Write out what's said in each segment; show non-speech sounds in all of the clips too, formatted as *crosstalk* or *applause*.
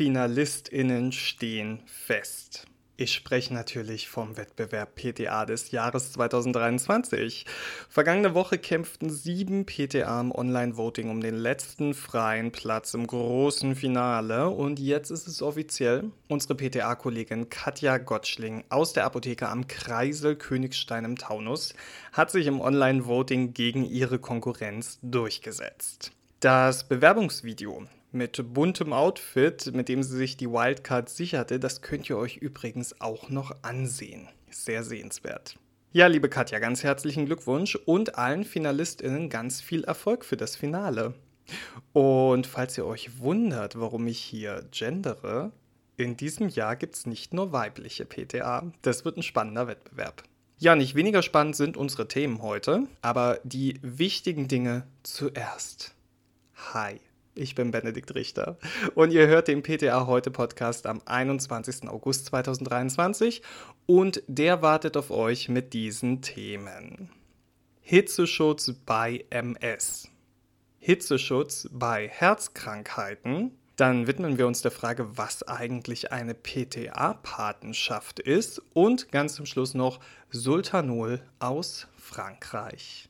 FinalistInnen stehen fest. Ich spreche natürlich vom Wettbewerb PTA des Jahres 2023. Vergangene Woche kämpften sieben PTA im Online-Voting um den letzten freien Platz im großen Finale und jetzt ist es offiziell. Unsere PTA-Kollegin Katja Gottschling aus der Apotheke am Kreisel Königstein im Taunus hat sich im Online-Voting gegen ihre Konkurrenz durchgesetzt. Das Bewerbungsvideo mit buntem Outfit, mit dem sie sich die Wildcard sicherte. Das könnt ihr euch übrigens auch noch ansehen. Sehr sehenswert. Ja, liebe Katja, ganz herzlichen Glückwunsch und allen FinalistInnen ganz viel Erfolg für das Finale. Und falls ihr euch wundert, warum ich hier gendere, in diesem Jahr gibt es nicht nur weibliche PTA. Das wird ein spannender Wettbewerb. Ja, nicht weniger spannend sind unsere Themen heute, aber die wichtigen Dinge zuerst. Hi. Ich bin Benedikt Richter und ihr hört den PTA heute Podcast am 21. August 2023 und der wartet auf euch mit diesen Themen. Hitzeschutz bei MS. Hitzeschutz bei Herzkrankheiten. Dann widmen wir uns der Frage, was eigentlich eine PTA-Patenschaft ist und ganz zum Schluss noch Sultanol aus Frankreich.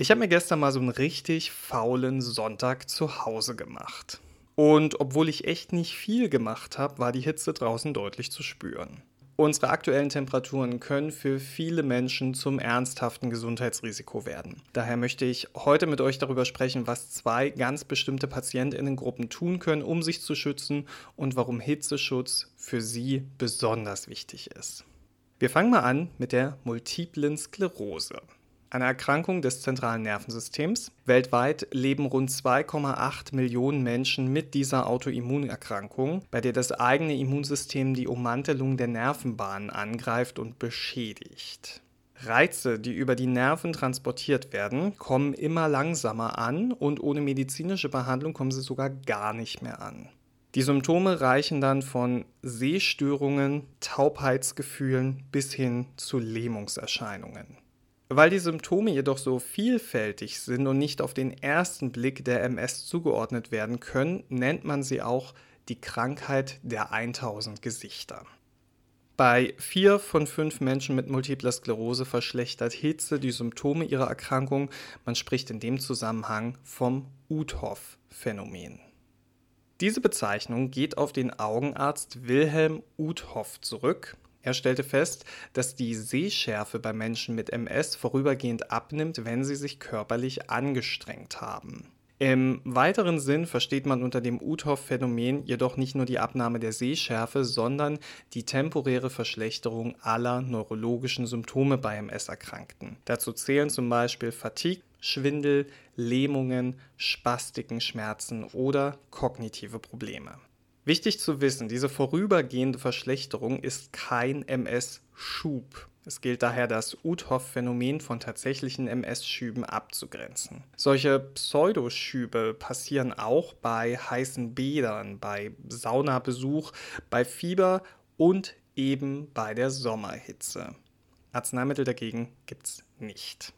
Ich habe mir gestern mal so einen richtig faulen Sonntag zu Hause gemacht. Und obwohl ich echt nicht viel gemacht habe, war die Hitze draußen deutlich zu spüren. Unsere aktuellen Temperaturen können für viele Menschen zum ernsthaften Gesundheitsrisiko werden. Daher möchte ich heute mit euch darüber sprechen, was zwei ganz bestimmte Patientinnengruppen tun können, um sich zu schützen und warum Hitzeschutz für sie besonders wichtig ist. Wir fangen mal an mit der multiplen Sklerose eine Erkrankung des zentralen Nervensystems. Weltweit leben rund 2,8 Millionen Menschen mit dieser Autoimmunerkrankung, bei der das eigene Immunsystem die Ummantelung der Nervenbahnen angreift und beschädigt. Reize, die über die Nerven transportiert werden, kommen immer langsamer an und ohne medizinische Behandlung kommen sie sogar gar nicht mehr an. Die Symptome reichen dann von Sehstörungen, Taubheitsgefühlen bis hin zu Lähmungserscheinungen. Weil die Symptome jedoch so vielfältig sind und nicht auf den ersten Blick der MS zugeordnet werden können, nennt man sie auch die Krankheit der 1000 Gesichter. Bei vier von fünf Menschen mit multipler Sklerose verschlechtert Hitze die Symptome ihrer Erkrankung. Man spricht in dem Zusammenhang vom Uthoff-Phänomen. Diese Bezeichnung geht auf den Augenarzt Wilhelm Uthoff zurück, er stellte fest, dass die Sehschärfe bei Menschen mit MS vorübergehend abnimmt, wenn sie sich körperlich angestrengt haben. Im weiteren Sinn versteht man unter dem Uthoff-Phänomen jedoch nicht nur die Abnahme der Sehschärfe, sondern die temporäre Verschlechterung aller neurologischen Symptome bei MS-Erkrankten. Dazu zählen zum Beispiel Fatigue, Schwindel, Lähmungen, Spastiken, Schmerzen oder kognitive Probleme. Wichtig zu wissen, diese vorübergehende Verschlechterung ist kein MS-Schub. Es gilt daher, das Uthoff-Phänomen von tatsächlichen MS-Schüben abzugrenzen. Solche Pseudoschübe passieren auch bei heißen Bädern, bei Saunabesuch, bei Fieber und eben bei der Sommerhitze. Arzneimittel dagegen gibt es nicht.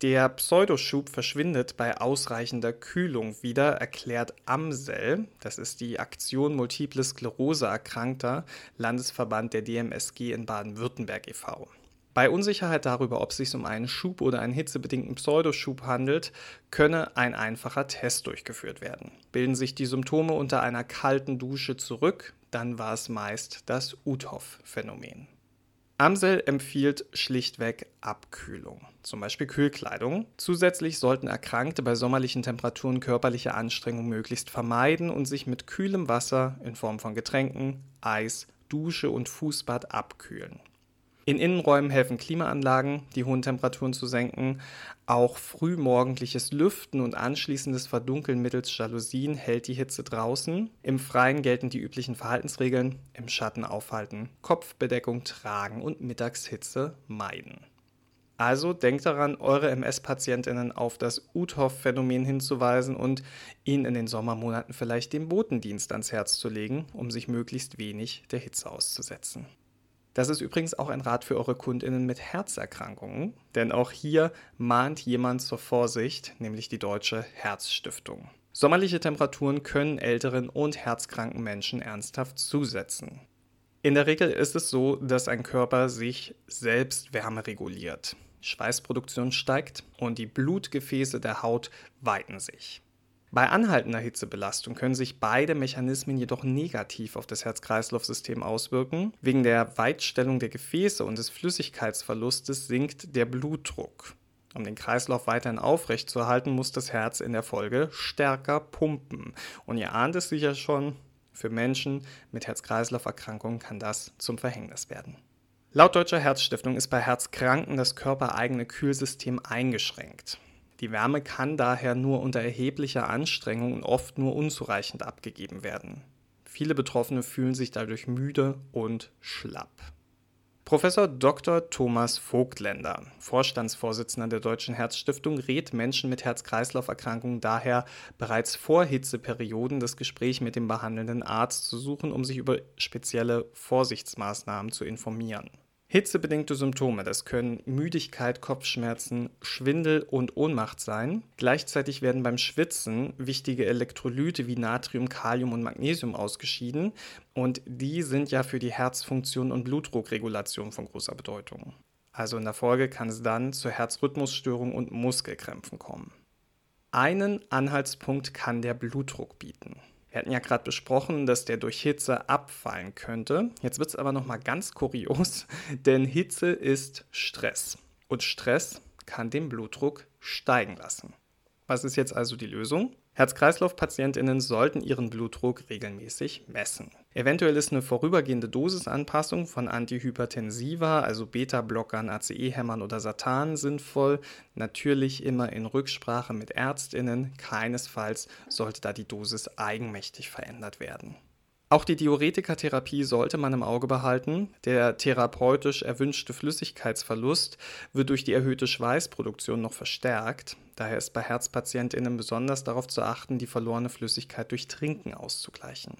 Der Pseudoschub verschwindet bei ausreichender Kühlung wieder, erklärt Amsel, das ist die Aktion Multiple Sklerose Erkrankter, Landesverband der DMSG in Baden-Württemberg e.V. Bei Unsicherheit darüber, ob es sich um einen Schub oder einen hitzebedingten Pseudoschub handelt, könne ein einfacher Test durchgeführt werden. Bilden sich die Symptome unter einer kalten Dusche zurück, dann war es meist das Uthoff-Phänomen. Amsel empfiehlt schlichtweg Abkühlung, zum Beispiel Kühlkleidung. Zusätzlich sollten Erkrankte bei sommerlichen Temperaturen körperliche Anstrengung möglichst vermeiden und sich mit kühlem Wasser in Form von Getränken, Eis, Dusche und Fußbad abkühlen. In Innenräumen helfen Klimaanlagen, die hohen Temperaturen zu senken. Auch frühmorgendliches Lüften und anschließendes Verdunkeln mittels Jalousien hält die Hitze draußen. Im Freien gelten die üblichen Verhaltensregeln: im Schatten aufhalten, Kopfbedeckung tragen und Mittagshitze meiden. Also denkt daran, eure MS-PatientInnen auf das Uthoff-Phänomen hinzuweisen und ihnen in den Sommermonaten vielleicht den Botendienst ans Herz zu legen, um sich möglichst wenig der Hitze auszusetzen. Das ist übrigens auch ein Rat für eure Kundinnen mit Herzerkrankungen, denn auch hier mahnt jemand zur Vorsicht, nämlich die Deutsche Herzstiftung. Sommerliche Temperaturen können älteren und herzkranken Menschen ernsthaft zusetzen. In der Regel ist es so, dass ein Körper sich selbst Wärme reguliert. Schweißproduktion steigt und die Blutgefäße der Haut weiten sich. Bei anhaltender Hitzebelastung können sich beide Mechanismen jedoch negativ auf das Herz-Kreislauf-System auswirken. Wegen der Weitstellung der Gefäße und des Flüssigkeitsverlustes sinkt der Blutdruck. Um den Kreislauf weiterhin aufrechtzuerhalten, muss das Herz in der Folge stärker pumpen. Und ihr ahnt es sicher schon, für Menschen mit Herz-Kreislauf-Erkrankungen kann das zum Verhängnis werden. Laut Deutscher Herzstiftung ist bei Herzkranken das körpereigene Kühlsystem eingeschränkt. Die Wärme kann daher nur unter erheblicher Anstrengung und oft nur unzureichend abgegeben werden. Viele Betroffene fühlen sich dadurch müde und schlapp. Professor Dr. Thomas Vogtländer, Vorstandsvorsitzender der Deutschen Herzstiftung, rät Menschen mit Herz-Kreislauf-Erkrankungen daher bereits vor Hitzeperioden das Gespräch mit dem behandelnden Arzt zu suchen, um sich über spezielle Vorsichtsmaßnahmen zu informieren. Hitzebedingte Symptome, das können Müdigkeit, Kopfschmerzen, Schwindel und Ohnmacht sein. Gleichzeitig werden beim Schwitzen wichtige Elektrolyte wie Natrium, Kalium und Magnesium ausgeschieden und die sind ja für die Herzfunktion und Blutdruckregulation von großer Bedeutung. Also in der Folge kann es dann zu Herzrhythmusstörungen und Muskelkrämpfen kommen. Einen Anhaltspunkt kann der Blutdruck bieten. Wir hatten ja gerade besprochen, dass der durch Hitze abfallen könnte. Jetzt wird es aber nochmal ganz kurios, *laughs* denn Hitze ist Stress. Und Stress kann den Blutdruck steigen lassen. Was ist jetzt also die Lösung? Herz-Kreislauf-PatientInnen sollten ihren Blutdruck regelmäßig messen. Eventuell ist eine vorübergehende Dosisanpassung von Antihypertensiva, also Beta-Blockern, ACE-Hämmern oder Satan sinnvoll. Natürlich immer in Rücksprache mit ÄrztInnen. Keinesfalls sollte da die Dosis eigenmächtig verändert werden. Auch die Diuretikatherapie sollte man im Auge behalten. Der therapeutisch erwünschte Flüssigkeitsverlust wird durch die erhöhte Schweißproduktion noch verstärkt. Daher ist bei Herzpatientinnen besonders darauf zu achten, die verlorene Flüssigkeit durch Trinken auszugleichen.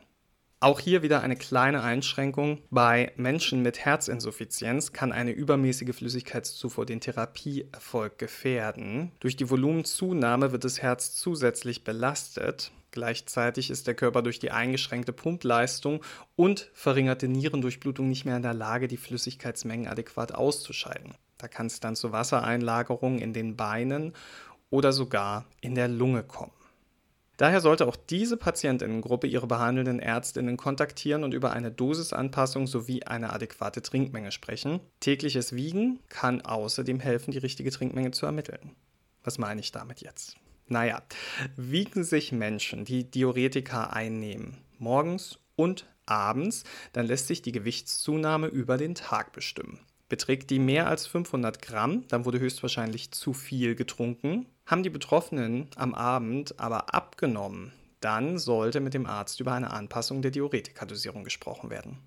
Auch hier wieder eine kleine Einschränkung. Bei Menschen mit Herzinsuffizienz kann eine übermäßige Flüssigkeitszufuhr den Therapieerfolg gefährden. Durch die Volumenzunahme wird das Herz zusätzlich belastet. Gleichzeitig ist der Körper durch die eingeschränkte Pumpleistung und verringerte Nierendurchblutung nicht mehr in der Lage, die Flüssigkeitsmengen adäquat auszuscheiden. Da kann es dann zu Wassereinlagerungen in den Beinen oder sogar in der Lunge kommen. Daher sollte auch diese Patientinnengruppe ihre behandelnden Ärztinnen kontaktieren und über eine Dosisanpassung sowie eine adäquate Trinkmenge sprechen. Tägliches Wiegen kann außerdem helfen, die richtige Trinkmenge zu ermitteln. Was meine ich damit jetzt? Naja, wiegen sich Menschen, die Diuretika einnehmen, morgens und abends, dann lässt sich die Gewichtszunahme über den Tag bestimmen. Beträgt die mehr als 500 Gramm, dann wurde höchstwahrscheinlich zu viel getrunken. Haben die Betroffenen am Abend aber abgenommen, dann sollte mit dem Arzt über eine Anpassung der Diuretikadosierung gesprochen werden.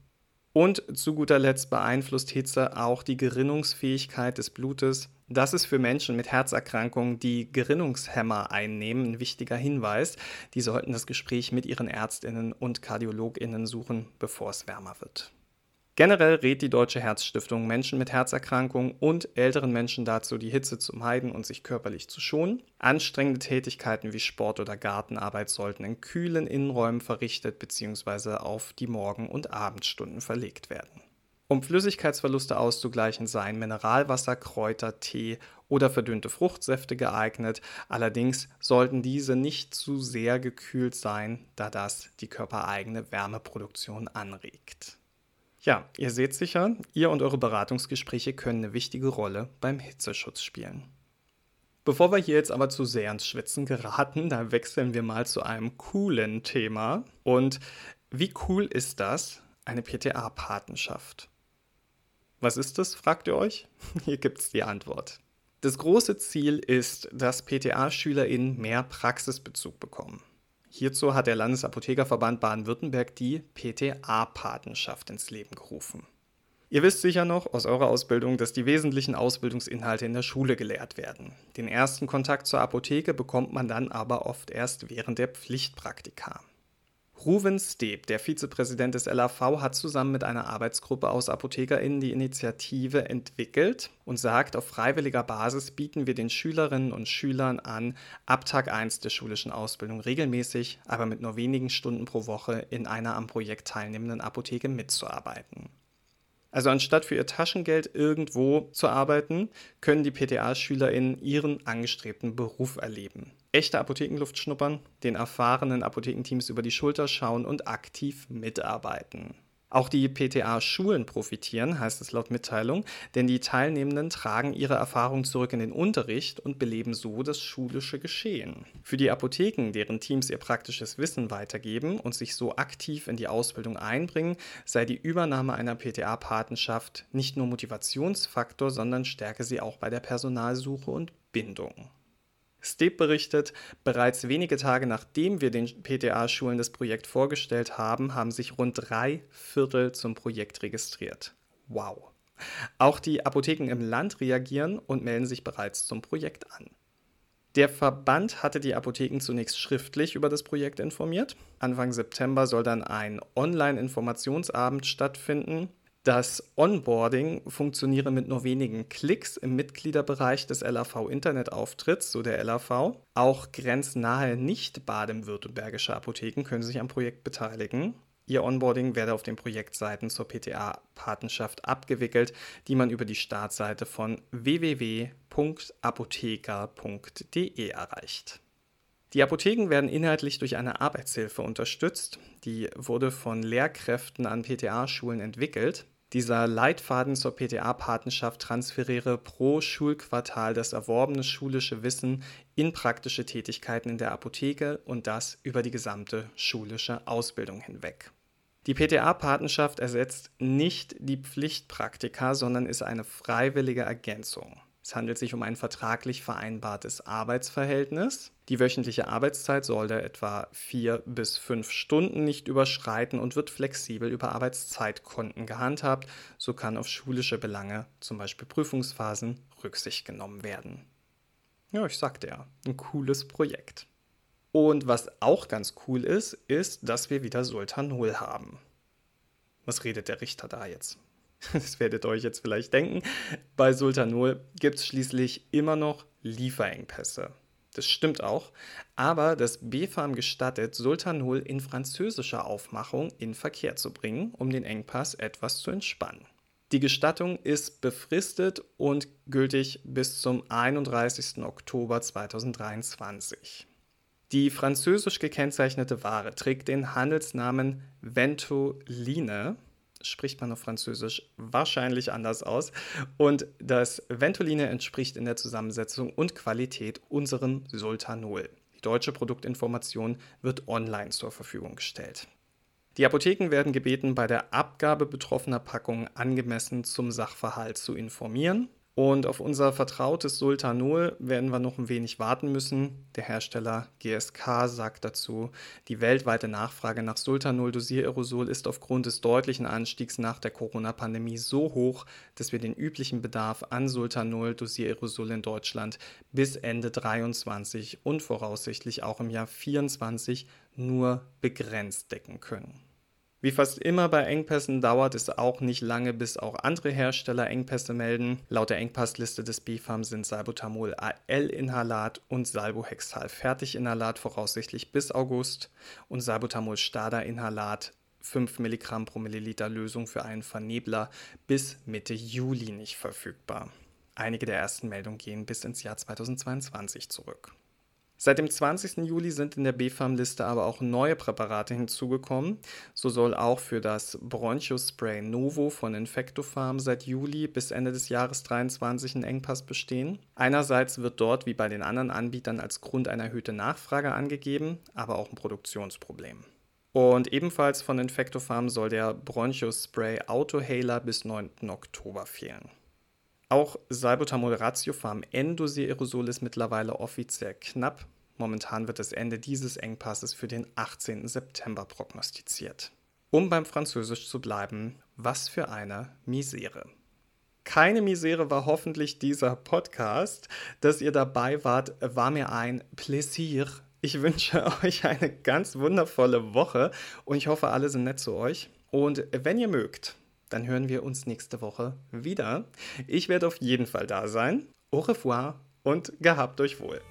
Und zu guter Letzt beeinflusst Hitze auch die Gerinnungsfähigkeit des Blutes. Das ist für Menschen mit Herzerkrankungen, die Gerinnungshämmer einnehmen, ein wichtiger Hinweis. Die sollten das Gespräch mit ihren Ärztinnen und Kardiologinnen suchen, bevor es wärmer wird. Generell rät die Deutsche Herzstiftung Menschen mit Herzerkrankungen und älteren Menschen dazu, die Hitze zu meiden und sich körperlich zu schonen. Anstrengende Tätigkeiten wie Sport oder Gartenarbeit sollten in kühlen Innenräumen verrichtet bzw. auf die Morgen- und Abendstunden verlegt werden. Um Flüssigkeitsverluste auszugleichen, seien Mineralwasser, Kräuter, Tee oder verdünnte Fruchtsäfte geeignet. Allerdings sollten diese nicht zu sehr gekühlt sein, da das die körpereigene Wärmeproduktion anregt. Ja, ihr seht sicher, ihr und eure Beratungsgespräche können eine wichtige Rolle beim Hitzeschutz spielen. Bevor wir hier jetzt aber zu sehr ins Schwitzen geraten, da wechseln wir mal zu einem coolen Thema. Und wie cool ist das? Eine PTA-Patenschaft. Was ist das, fragt ihr euch? *laughs* Hier gibt es die Antwort. Das große Ziel ist, dass PTA-SchülerInnen mehr Praxisbezug bekommen. Hierzu hat der Landesapothekerverband Baden-Württemberg die PTA-Patenschaft ins Leben gerufen. Ihr wisst sicher noch aus eurer Ausbildung, dass die wesentlichen Ausbildungsinhalte in der Schule gelehrt werden. Den ersten Kontakt zur Apotheke bekommt man dann aber oft erst während der Pflichtpraktika. Ruven Steb, der Vizepräsident des LAV, hat zusammen mit einer Arbeitsgruppe aus ApothekerInnen die Initiative entwickelt und sagt, auf freiwilliger Basis bieten wir den Schülerinnen und Schülern an, ab Tag 1 der schulischen Ausbildung regelmäßig, aber mit nur wenigen Stunden pro Woche in einer am Projekt teilnehmenden Apotheke mitzuarbeiten. Also anstatt für ihr Taschengeld irgendwo zu arbeiten, können die PTA-SchülerInnen ihren angestrebten Beruf erleben echte Apothekenluft schnuppern, den erfahrenen Apothekenteams über die Schulter schauen und aktiv mitarbeiten. Auch die PTA-Schulen profitieren, heißt es laut Mitteilung, denn die Teilnehmenden tragen ihre Erfahrung zurück in den Unterricht und beleben so das schulische Geschehen. Für die Apotheken, deren Teams ihr praktisches Wissen weitergeben und sich so aktiv in die Ausbildung einbringen, sei die Übernahme einer PTA-Patenschaft nicht nur Motivationsfaktor, sondern stärke sie auch bei der Personalsuche und Bindung. Steb berichtet, bereits wenige Tage nachdem wir den PTA-Schulen das Projekt vorgestellt haben, haben sich rund drei Viertel zum Projekt registriert. Wow. Auch die Apotheken im Land reagieren und melden sich bereits zum Projekt an. Der Verband hatte die Apotheken zunächst schriftlich über das Projekt informiert. Anfang September soll dann ein Online-Informationsabend stattfinden, das Onboarding funktioniere mit nur wenigen Klicks im Mitgliederbereich des LAV-Internetauftritts, so der LAV. Auch grenznahe nicht baden-württembergische Apotheken können sich am Projekt beteiligen. Ihr Onboarding werde auf den Projektseiten zur PTA-Patenschaft abgewickelt, die man über die Startseite von www.apotheker.de erreicht. Die Apotheken werden inhaltlich durch eine Arbeitshilfe unterstützt. Die wurde von Lehrkräften an PTA-Schulen entwickelt. Dieser Leitfaden zur PTA-Patenschaft transferiere pro Schulquartal das erworbene schulische Wissen in praktische Tätigkeiten in der Apotheke und das über die gesamte schulische Ausbildung hinweg. Die PTA-Patenschaft ersetzt nicht die Pflichtpraktika, sondern ist eine freiwillige Ergänzung. Es handelt sich um ein vertraglich vereinbartes Arbeitsverhältnis. Die wöchentliche Arbeitszeit sollte etwa vier bis fünf Stunden nicht überschreiten und wird flexibel über Arbeitszeitkonten gehandhabt. So kann auf schulische Belange, zum Beispiel Prüfungsphasen, Rücksicht genommen werden. Ja, ich sagte ja, ein cooles Projekt. Und was auch ganz cool ist, ist, dass wir wieder Sultanol haben. Was redet der Richter da jetzt? *laughs* das werdet ihr euch jetzt vielleicht denken, bei Sultanol gibt es schließlich immer noch Lieferengpässe. Das stimmt auch, aber das BfArM gestattet, Sultanol in französischer Aufmachung in Verkehr zu bringen, um den Engpass etwas zu entspannen. Die Gestattung ist befristet und gültig bis zum 31. Oktober 2023. Die französisch gekennzeichnete Ware trägt den Handelsnamen Ventoline spricht man auf Französisch wahrscheinlich anders aus. Und das Ventoline entspricht in der Zusammensetzung und Qualität unserem Sultanol. Die deutsche Produktinformation wird online zur Verfügung gestellt. Die Apotheken werden gebeten, bei der Abgabe betroffener Packungen angemessen zum Sachverhalt zu informieren und auf unser vertrautes Sultanol werden wir noch ein wenig warten müssen. Der Hersteller GSK sagt dazu, die weltweite Nachfrage nach Sultanol-Dosiererosol ist aufgrund des deutlichen Anstiegs nach der Corona-Pandemie so hoch, dass wir den üblichen Bedarf an Sultanol-Dosiererosol in Deutschland bis Ende 2023 und voraussichtlich auch im Jahr 2024 nur begrenzt decken können. Wie fast immer bei Engpässen dauert es auch nicht lange, bis auch andere Hersteller Engpässe melden. Laut der Engpassliste des BfArM sind Salbutamol AL-Inhalat und Salbuhexal Fertiginhalat voraussichtlich bis August und Salbutamol Stada-Inhalat 5 Milligramm pro Milliliter Lösung für einen Vernebler bis Mitte Juli nicht verfügbar. Einige der ersten Meldungen gehen bis ins Jahr 2022 zurück. Seit dem 20. Juli sind in der BfArM-Liste aber auch neue Präparate hinzugekommen. So soll auch für das Bronchospray Novo von Infectopharm seit Juli bis Ende des Jahres 2023 ein Engpass bestehen. Einerseits wird dort wie bei den anderen Anbietern als Grund eine erhöhte Nachfrage angegeben, aber auch ein Produktionsproblem. Und ebenfalls von Infectopharm soll der Bronchospray Autohaler bis 9. Oktober fehlen. Auch Salbutamol Ratiofarm N-Dosier-Aerosol ist mittlerweile offiziell knapp. Momentan wird das Ende dieses Engpasses für den 18. September prognostiziert. Um beim Französisch zu bleiben, was für eine Misere. Keine Misere war hoffentlich dieser Podcast. Dass ihr dabei wart, war mir ein Plaisir Ich wünsche *laughs* euch eine ganz wundervolle Woche und ich hoffe, alle sind nett zu euch. Und wenn ihr mögt, dann hören wir uns nächste Woche wieder. Ich werde auf jeden Fall da sein. Au revoir und gehabt euch wohl.